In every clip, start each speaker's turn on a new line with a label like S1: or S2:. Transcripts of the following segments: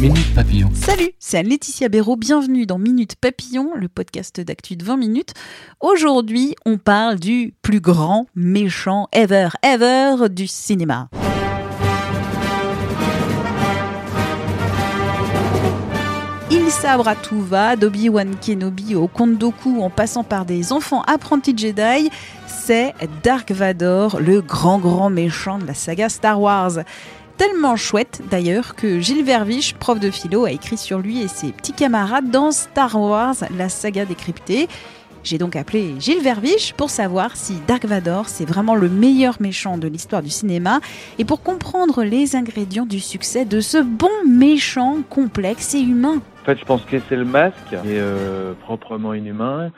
S1: Minute Papillon.
S2: Salut, c'est Laetitia Béraud. Bienvenue dans Minute Papillon, le podcast d'actu de 20 minutes. Aujourd'hui, on parle du plus grand méchant ever, ever du cinéma. Il sabre à tout va, d'Obi-Wan Kenobi au Comte Dooku en passant par des enfants apprentis Jedi, c'est Dark Vador, le grand grand méchant de la saga Star Wars tellement chouette d'ailleurs que Gilles Verviche, prof de philo, a écrit sur lui et ses petits camarades dans Star Wars, la saga décryptée. J'ai donc appelé Gilles Verviche pour savoir si Dark Vador c'est vraiment le meilleur méchant de l'histoire du cinéma et pour comprendre les ingrédients du succès de ce bon méchant complexe et humain.
S3: En fait, je pense que c'est le masque qui euh, proprement inhumain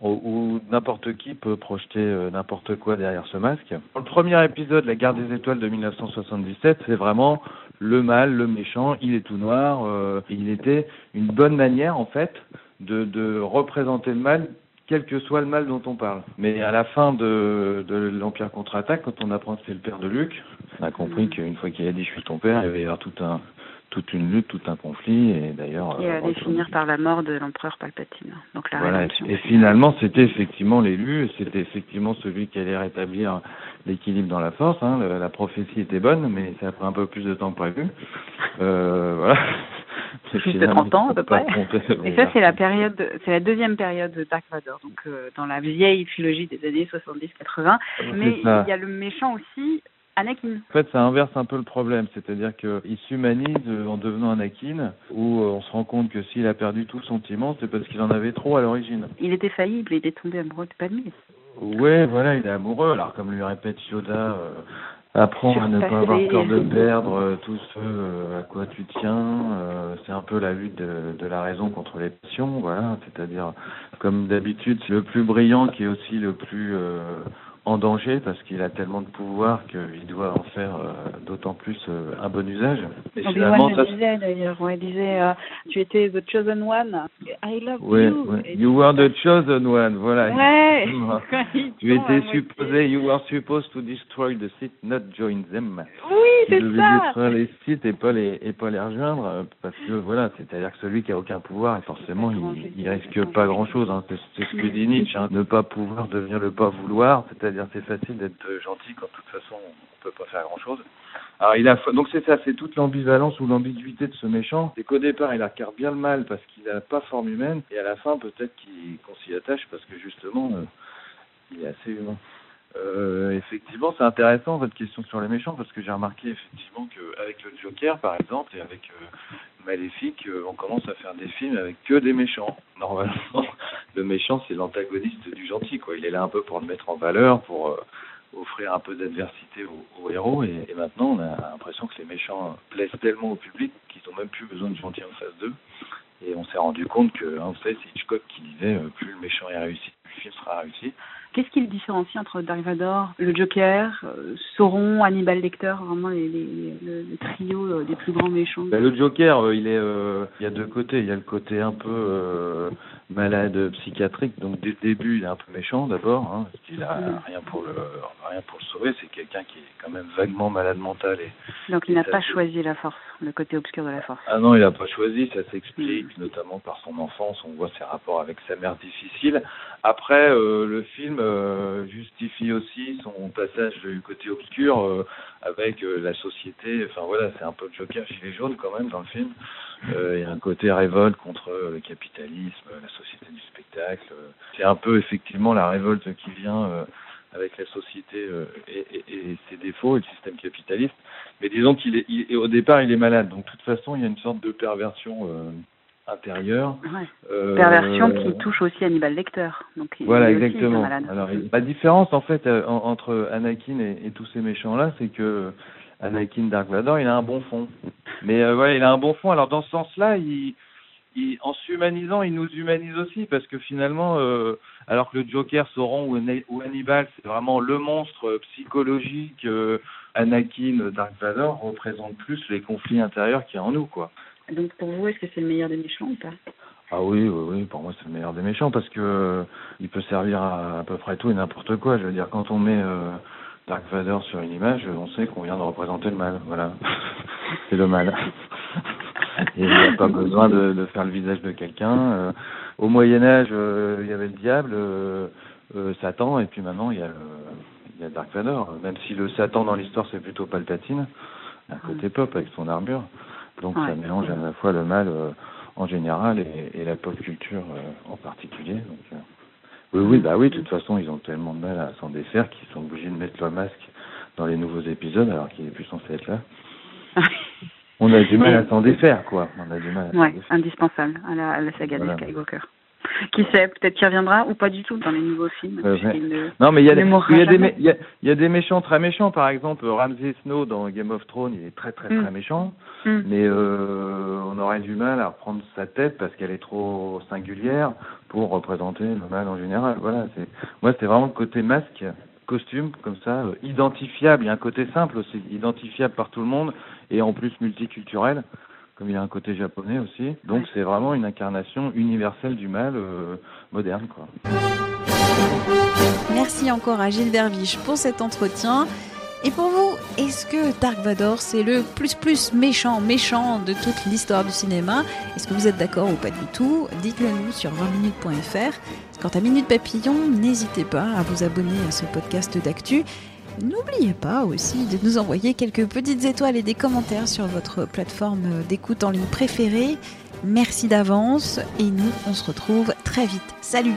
S3: où n'importe qui peut projeter euh, n'importe quoi derrière ce masque. le premier épisode, La guerre des étoiles de 1977, c'est vraiment le mal, le méchant, il est tout noir. Euh, il était une bonne manière, en fait, de, de représenter le mal quel que soit le mal dont on parle. Mais à la fin de, de l'Empire contre-attaque, quand on apprend que c'est le père de Luc, on a compris mm. qu'une fois qu'il a dit je suis ton père, il va y avoir tout un, toute une lutte, tout un conflit, et d'ailleurs.
S4: Et allait finir par la mort de l'empereur Palpatine. Donc la
S3: voilà. Et finalement, c'était effectivement l'élu, c'était effectivement celui qui allait rétablir l'équilibre dans la force. Hein. la prophétie était bonne, mais ça a pris un peu plus de temps que prévu. Euh, voilà.
S4: Plus de 30 ans à peu près. Et ça, c'est la période, c'est la deuxième période de Dark Vador, donc euh, dans la vieille trilogie des années 70-80. Mais il y a le méchant aussi Anakin.
S3: En fait, ça inverse un peu le problème, c'est-à-dire qu'il s'humanise en devenant Anakin, où euh, on se rend compte que s'il a perdu tout sentiment, c'est parce qu'il en avait trop à l'origine.
S4: Il était faillible, il est tombé amoureux de Padmé.
S3: Ouais, voilà, il est amoureux. Alors, comme lui répète Yoda, euh, apprends à ne pas avoir peur de perdre euh, tout ce à quoi tu tiens. c'est un peu la lutte de, de, la raison contre les passions, voilà. C'est-à-dire, comme d'habitude, c'est le plus brillant qui est aussi le plus en danger parce qu'il a tellement de pouvoir qu'il doit en faire euh, d'autant plus euh, un bon usage.
S4: Et finalement, ça... disait d'ailleurs, il disait euh, tu étais the chosen one, I love you.
S3: Ouais. You were the chosen one, voilà.
S4: Ouais.
S3: tu étais supposé, you were supposed to destroy the Sith, not join them.
S4: Oui, c'est ça.
S3: détruire les Sith et pas les et pas les rejoindre parce que voilà, c'est-à-dire que celui qui a aucun pouvoir, et forcément, il, il risque pas grand-chose. Hein. C'est ce que dit Nietzsche, hein. ne pas pouvoir devenir le pas vouloir, c'est-à-dire c'est facile d'être gentil quand de toute façon on peut pas faire grand chose. Alors il a donc c'est ça, c'est toute l'ambivalence ou l'ambiguïté de ce méchant, c'est qu'au départ il incarne bien le mal parce qu'il n'a pas forme humaine et à la fin peut-être qu'on s'y attache parce que justement euh, il est assez humain. Euh, effectivement, c'est intéressant votre question sur les méchants parce que j'ai remarqué effectivement qu'avec le Joker, par exemple, et avec euh, Maléfique, euh, on commence à faire des films avec que des méchants. Normalement, le méchant c'est l'antagoniste du gentil, quoi. Il est là un peu pour le mettre en valeur, pour euh, offrir un peu d'adversité aux, héros. Et, maintenant, on a l'impression que les méchants plaisent tellement au public qu'ils n'ont même plus besoin de gentils en face d'eux. Et on s'est rendu compte que, en fait, c'est Hitchcock qui disait plus le méchant est réussi, plus le film sera réussi.
S4: Qu'est-ce qui le différencie entre Dark Vador, le Joker, euh, Sauron, Hannibal Lecter, vraiment les, les, le, trio euh, des plus grands méchants?
S3: Ben, Le Joker, euh, il est, il y a deux côtés. Il y a le côté un peu malade psychiatrique. Donc dès le début, il est un peu méchant d'abord, hein, parce qu'il a rien pour le rien pour le sauver. C'est quelqu'un qui est quand même vaguement malade mental. Et,
S4: Donc il n'a pas choisi la force, le côté obscur de la force.
S3: Ah non, il n'a pas choisi. Ça s'explique mm. notamment par son enfance. On voit ses rapports avec sa mère difficiles. Après, le film justifie aussi son passage du côté obscur avec la société. Enfin voilà, c'est un peu le Joker gilet jaune quand même dans le film. Il y a un côté révolte contre le capitalisme, la société du spectacle. C'est un peu effectivement la révolte qui vient avec la société et, et, ses défauts et le système capitaliste. Mais disons qu'il est, au départ, il est malade. Donc, de toute façon, il y a une sorte de perversion intérieure.
S4: Euh, Perversion qui touche aussi Hannibal Lecter. Donc
S3: voilà, exactement. Alors, la différence en fait euh, entre Anakin et, tous ces méchants là, c'est que Anakin Dark Vador, il a un bon fond. Mais euh, ouais, il a un bon fond. Alors dans ce sens-là, il, il, en s'humanisant, il nous humanise aussi parce que finalement, euh, alors que le Joker, Sauron ou, ou Hannibal, c'est vraiment le monstre psychologique. Anakin Dark Vador représente plus les conflits intérieurs qu'il y a en nous, quoi.
S4: Donc pour vous, est-ce que c'est le meilleur des méchants ou pas?
S3: Ah oui, oui, oui, pour moi c'est le meilleur des méchants parce que euh, il peut servir à à peu près tout et n'importe quoi. Je veux dire, quand on met euh, Dark Vader sur une image, on sait qu'on vient de représenter le mal. Voilà, c'est le mal. Il n'y a pas besoin de, de, faire le visage de quelqu'un. au Moyen Âge, il y avait le diable, Satan, et puis maintenant il y a il y a Dark Vador. Même si le Satan dans l'histoire c'est plutôt Palpatine, un côté pop avec son armure. Donc ça mélange à la fois le mal en général et, la pop culture en particulier. Donc, oui, oui, bah oui, de toute façon, ils ont tellement de mal à s'en défaire qu'ils sont obligés de mettre le masque dans les nouveaux épisodes alors qu'il est plus censé être là. On a du mal à s'en défaire, quoi. On a du mal.
S4: À ouais, indispensable à la, à la saga des Skywalker. Qui sait, peut-être qu'il reviendra ou pas du tout dans les nouveaux films.
S3: non, mais il y, a des, il, y a y, a, des méchants très méchants. Par exemple, Ramsay Snow dans Game of Thrones, il est très très très mm. méchant. Mm. Mais euh, on aurait du mal à reprendre sa tête parce qu'elle est trop singulière pour représenter le mal en général. Voilà, c'est moi c'est vraiment le côté masque, costume comme ça, euh, identifiable. Il y a un côté simple aussi, identifiable par tout le monde et en plus multiculturel comme il a un côté japonais aussi. Donc c'est vraiment une incarnation universelle du mal euh, moderne. Quoi.
S2: Merci encore à Gilles Derviche pour cet entretien. Et pour vous, est-ce que Dark Vador c'est le plus plus méchant méchant de toute l'histoire du cinéma? Est-ce que vous êtes d'accord ou pas du tout? Dites-le nous sur 20minutes.fr. Quant à Minute Papillon, n'hésitez pas à vous abonner à ce podcast d'actu. N'oubliez pas aussi de nous envoyer quelques petites étoiles et des commentaires sur votre plateforme d'écoute en ligne préférée. Merci d'avance et nous, on se retrouve très vite. Salut